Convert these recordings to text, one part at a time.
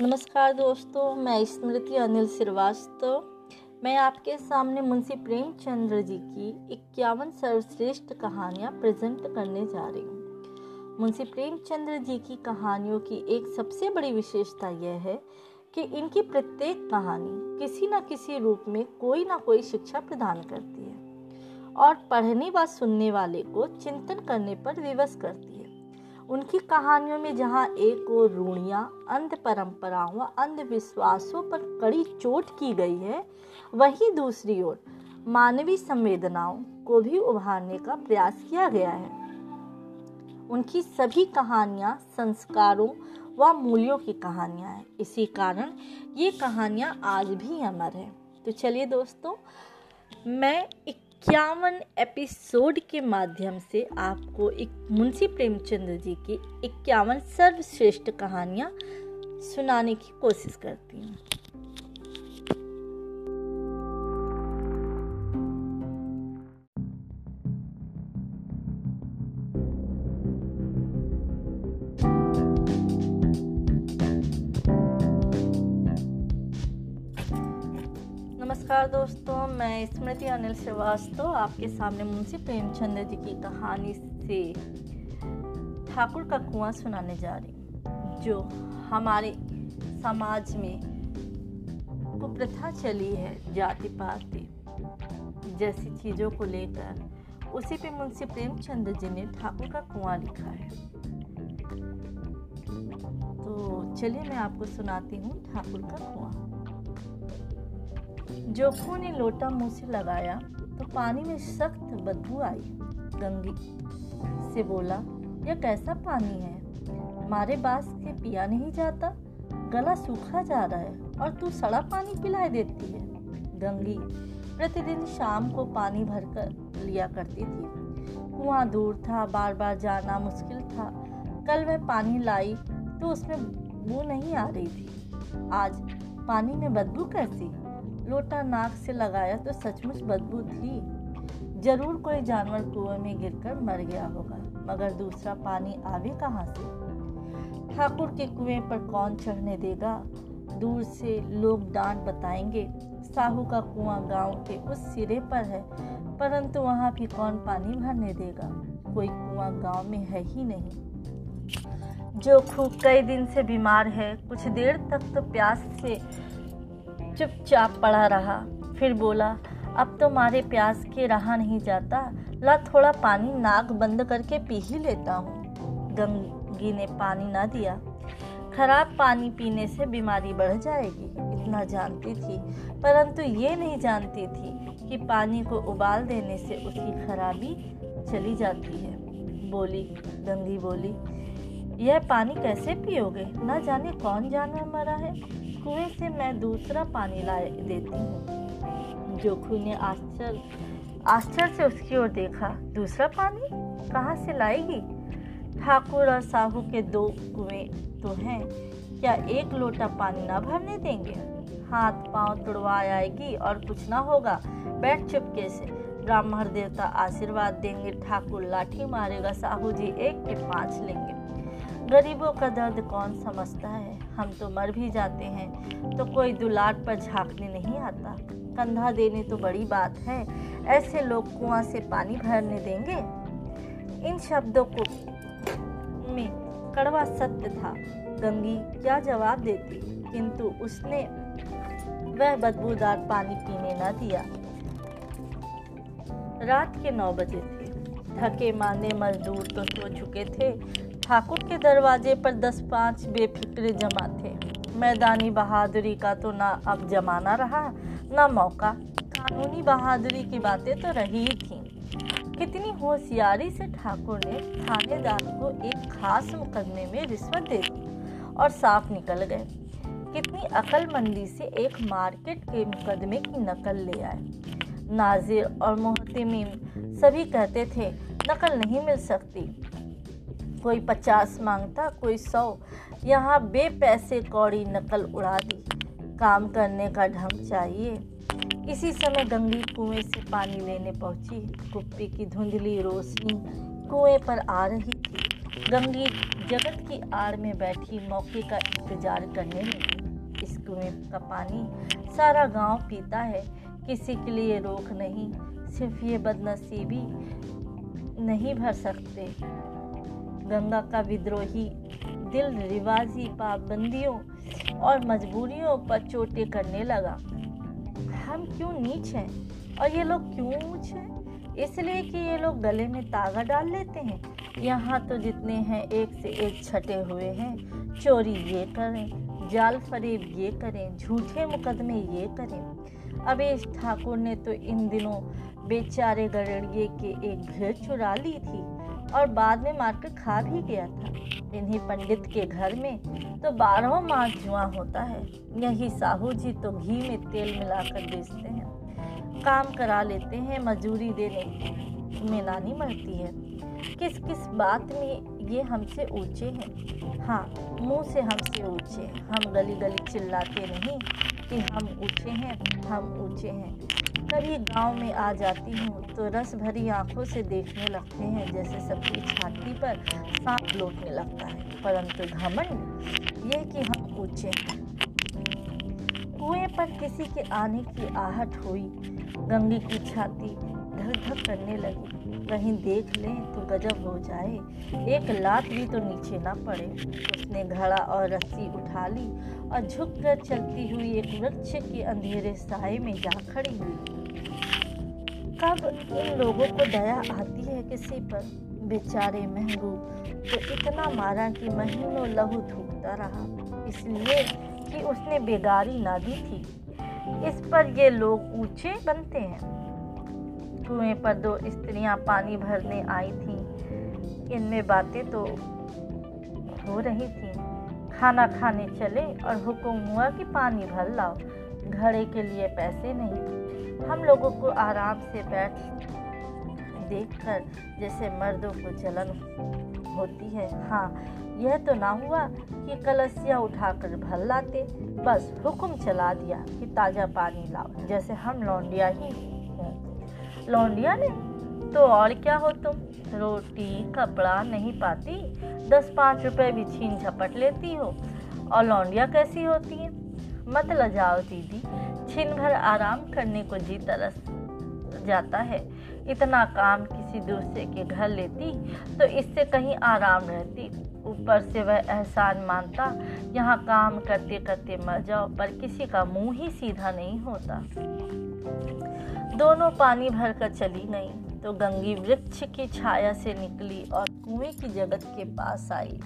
नमस्कार दोस्तों, मैं स्मृति अनिल श्रीवास्तव। मैं आपके सामने मुंशी प्रेमचंद्र जी की इक्यावन सर्वश्रेष्ठ कहानियाँ प्रेजेंट करने जा रही हूँ। मुंशी प्रेमचंद्र जी की कहानियों की एक सबसे बड़ी विशेषता यह है कि इनकी प्रत्येक कहानी किसी न किसी रूप में कोई ना कोई शिक्षा प्रदान करती है और पढ़ने व सुनने वाले को चिंतन करने पर विवश करती है उनकी कहानियों में जहाँ एक और रूढ़ियाँ, अंध परंपराओं व अंधविश्वासों पर कड़ी चोट की गई है, वहीं दूसरी ओर मानवीय संवेदनाओं को भी उभारने का प्रयास किया गया है। उनकी सभी कहानियाँ संस्कारों व मूल्यों की कहानियाँ हैं। इसी कारण ये कहानियाँ आज भी अमर है। तो चलिए दोस्तों, मैं इक्यावन एपिसोड के माध्यम से आपको एक मुंशी प्रेमचंद्र जी की इक्यावन सर्वश्रेष्ठ कहानियाँ सुनाने की कोशिश करती हूँ। नमस्कार दोस्तों, मैं स्मृति अनिल श्रीवास्तव, आपके सामने मुंशी प्रेमचंद जी की कहानी से ठाकुर का कुआँ सुनाने जा रही जो हमारे समाज में कुप्रथा चली है जाति पाति जैसी चीज़ों को लेकर उसी पे मुंशी प्रेमचंद जी ने ठाकुर का कुआँ लिखा है। तो चलिए मैं आपको सुनाती हूँ ठाकुर का कुआँ। जोखू ने लोटा मुँह से लगाया तो पानी में सख्त बदबू आई। गंगी से बोला, यह कैसा पानी है? मारे बास के पिया नहीं जाता, गला सूखा जा रहा है, और तू सड़ा पानी पिलाए देती है। गंगी प्रतिदिन शाम को पानी भरकर लिया करती थी। कुआँ दूर था बार बार जाना मुश्किल था। कल वह पानी लाई तो उसमें बू नहीं आ रही थी। आज पानी में बदबू कैसी? लोटा नाक से लगाया तो सचमुच बदबू थी। ज़रूर कोई जानवर कुएँ में गिरकर मर गया होगा, मगर दूसरा पानी आवे कहाँ से? ठाकुर के कुएँ पर कौन चढ़ने देगा? दूर से लोग डांट बताएँगे, साहू का कुआँ गाँव के उस सिरे पर है, परंतु वहाँ भी कौन पानी भरने देगा? कोई कुआँ गाँव में है ही नहीं। जो खूब कई दिन से बीमार है, कुछ देर तक तो प्यास से चुपचाप पड़ा रहा। फिर बोला, अब तो मारे प्यास के रहा नहीं जाता। ला थोड़ा पानी नाक बंद करके पी ही लेता हूँ। गंगी ने पानी ना दिया। खराब पानी पीने से बीमारी बढ़ जाएगी, इतना जानती थी। परंतु ये नहीं जानती थी कि पानी को उबाल देने से उसकी खराबी चली जाती है। बोली, गंगी बोली, यह पानी कैसे पियोगे? ना जाने कौन जानवर मरा है। कुएँ से मैं दूसरा पानी ला देती हूँ। जोखू ने आश्चर्य आश्चर्य से उसकी ओर देखा, दूसरा पानी कहाँ से लाएगी? ठाकुर और साहू के दो कुएँ तो हैं, क्या एक लोटा पानी ना भरने देंगे? हाथ पाँव तुड़वा आएगी और कुछ ना होगा। बैठ चुपके से ब्राह्मण देवता आशीर्वाद देंगे, ठाकुर लाठी मारेगा, साहू जी एक के पाँच लेंगे। गरीबों का दर्द कौन समझता है? हम तो मर भी जाते हैं तो कोई दुलाट पर झांकने नहीं आता। कंधा देने तो बड़ी बात है, ऐसे लोग कुआँ से पानी भरने देंगे? इन शब्दों को में कड़वा सत्य था। गंगी क्या जवाब देती? किंतु उसने वह बदबूदार पानी पीने न दिया। रात के नौ बजे थे। थके माने मजदूर तो सो चुके थे। ठाकुर के दरवाजे पर दस पाँच बेफिक्रे जमा थे। मैदानी बहादुरी का तो ना अब जमाना रहा, ना मौका। कानूनी बहादुरी की बातें तो रही ही थी। कितनी होशियारी से ठाकुर ने थानेदार को एक खास मुकदमे में रिश्वत दे दी और साफ़ निकल गए। कितनी अकलमंदी से एक मार्केट के मुकदमे की नकल ले आए। नाजिर और मोहतमीम सभी कहते थे, नकल नहीं मिल सकती। कोई पचास माँगता, कोई सौ। यहाँ बे पैसे कौड़ी नकल उड़ा दी। काम करने का ढंग चाहिए। इसी समय गंगी कुएँ से पानी लेने पहुँची। कुप्पी की धुंधली रोशनी कुएँ पर आ रही थी। गंगी जगत की आड़ में बैठी मौके का इंतज़ार करने लगी। इस कुएँ का पानी सारा गाँव पीता है। किसी के लिए रोक नहीं, सिर्फ़ ये बदनसीबी नहीं भर सकते। गंगा का विद्रोही दिल रिवाजी पाबंदियों और मजबूरियों पर चोटें करने लगा। हम क्यों नीच हैं? और ये लोग क्यों ऊंच हैं? इसलिए कि ये लोग गले में तागा डाल लेते हैं। यहाँ तो जितने हैं, एक से एक छटे हुए हैं। चोरी ये करें, जाल फरेब ये करें, झूठे मुकदमे ये करें। अवेश ठाकुर ने तो इन दिनों बेचारे गड़ड़िए के एक भेड़ चुरा ली थी। और बाद में मारकर खा भी गया था। इन्हीं पंडित के घर में तो बारह मास जुआ होता है। यही साहू जी तो घी में तेल मिलाकर बेचते हैं। काम करा लेते हैं, मजूरी देने। में नानी मरती है। किस किस बात में ये हमसे ऊँचे हैं? हाँ मुँह से हमसे ऊँचे। हम गली गली चिल्लाते नहीं कि हम ऊँचे हैं, हम ऊँचे हैं। कभी गाँव में आ जाती हूँ तो रस भरी आँखों से देखने लगते हैं, जैसे सबकी छाती पर सांप लौटने लगता है। परंतु घमंड ये कि हम ऊँचे हैं। कुएँ पर किसी के आने की आहट हुई। गंगी की छाती धक धक करने लगी। कहीं देख लें तो गजब हो जाए। एक लात भी तो नीचे ना पड़े। उसने घड़ा और रस्सी उठा ली और झुक कर चलती हुई एक वृक्ष के अंधेरे साय में जा खड़ी हुई। कब इन लोगों को दया आती है किसी पर? बेचारे महबूब तो इतना मारा कि महीनों लहू थूकता रहा। इसलिए कि उसने बेगारी ना दी थी। इस पर ये लोग ऊँचे बनते हैं। कुएँ पर दो स्त्रियाँ पानी भरने आई थी। इनमें बातें तो हो रही थी। खाना खाने चले और हुक्म हुआ कि पानी भर लाओ। घड़े के लिए पैसे नहीं। हम लोगों को आराम से बैठ देखकर जैसे मर्दों को जलन होती है। हाँ यह तो ना हुआ कि कलसिया उठाकर भर लाते। बस हुक्म चला दिया कि ताज़ा पानी लाओ, जैसे हम लौंडिया ही लौंडिया ने? तो और क्या हो तुम? रोटी, कपड़ा नहीं पाती? दस पाँच रुपए भी छीन झपट लेती हो? और लौंडिया कैसी होती है? मत लजाओ दीदी, छिन भर आराम करने को जी तरस जाता है। इतना काम किसी दूसरे के घर लेती तो इससे कहीं आराम रहती। ऊपर से वह एहसान मानता, यहाँ काम करते करते मर जाओ, पर किसी का मुँह ही सीधा नहीं होता। दोनों पानी भर कर चली गई तो गंगी वृक्ष की छाया से निकली और कुएँ की जगत के पास आई।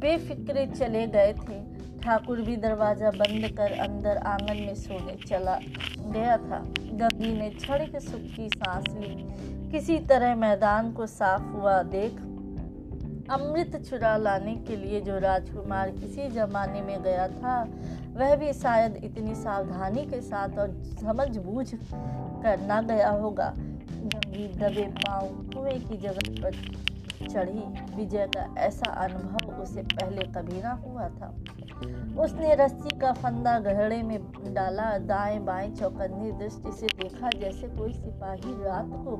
बेफिक्रे चले गए थे। ठाकुर भी दरवाज़ा बंद कर अंदर आँगन में सोने चला गया था। गंगी ने छड़ के सुख की सांस ली। किसी तरह मैदान को साफ़ हुआ देख अमृत चुरा लाने के लिए जो राजकुमार किसी जमाने में गया था, वह भी शायद इतनी सावधानी के साथ और समझ बूझ कर ना गया होगा। गंगी दबे पाँव कुएँ की जगह पर चढ़ी। विजय का ऐसा अनुभव उसे पहले कभी ना हुआ था। उसने रस्सी का फंदा गहरे में डाला, दाएँ बाएँ चौकन्नी दृष्टि से देखा जैसे कोई सिपाही रात को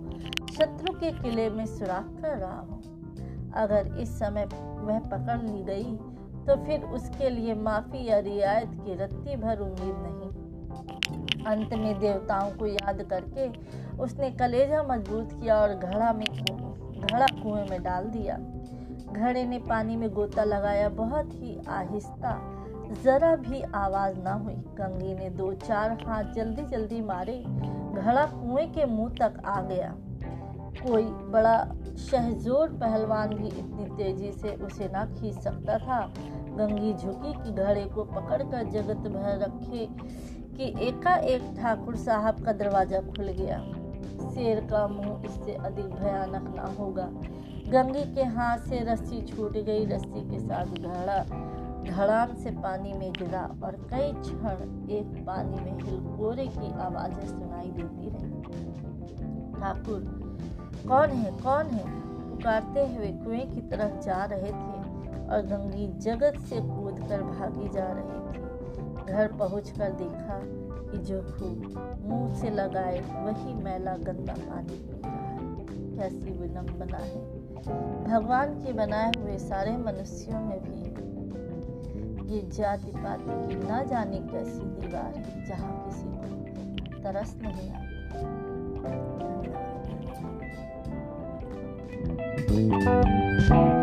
शत्रु के किले में सुराख कर रहा हो। अगर इस समय वह पकड़ ली गई तो फिर उसके लिए माफ़ी या रियायत की रत्ती भर उम्मीद नहीं। अंत में देवताओं को याद करके उसने कलेजा मज़बूत किया और घड़ा में घड़ा कुएँ में डाल दिया। घड़े ने पानी में गोता लगाया, बहुत ही आहिस्ता। जरा भी आवाज़ ना हुई। गंगी ने दो चार हाथ जल्दी जल्दी मारे। घड़ा कुएँ के मुँह तक आ गया। कोई बड़ा शहजोर पहलवान भी इतनी तेज़ी से उसे ना खींच सकता था। गंगी झुकी कि घड़े को पकड़कर जगत भर रखे कि एकाएक ठाकुर साहब का दरवाज़ा खुल गया। शेर का मुँह इससे अधिक भयानक ना होगा। गंगी के हाथ से रस्सी छूट गई, रस्सी के साथ घड़ा धड़ाम से पानी में गिरा और कई क्षण एक पानी में हिलकोरे की आवाज़ें सुनाई देती रही। ठाकुर कौन है कौन है? पुकारते हुए कुएँ की तरफ़ जा रहे थे और गंगी जगत से कूद कर भागी जा रही थी। घर पहुँच कर देखा कि जो खूब मुँह से लगाए, वही मैला गंदा पानी पी रहा है। कैसी विनम्बना है। भगवान के बनाए हुए सारे मनुष्यों में भी ये जाति पाति की ना जाने कैसी दीवार है जहाँ किसी को तरस नहीं आता। Thank you.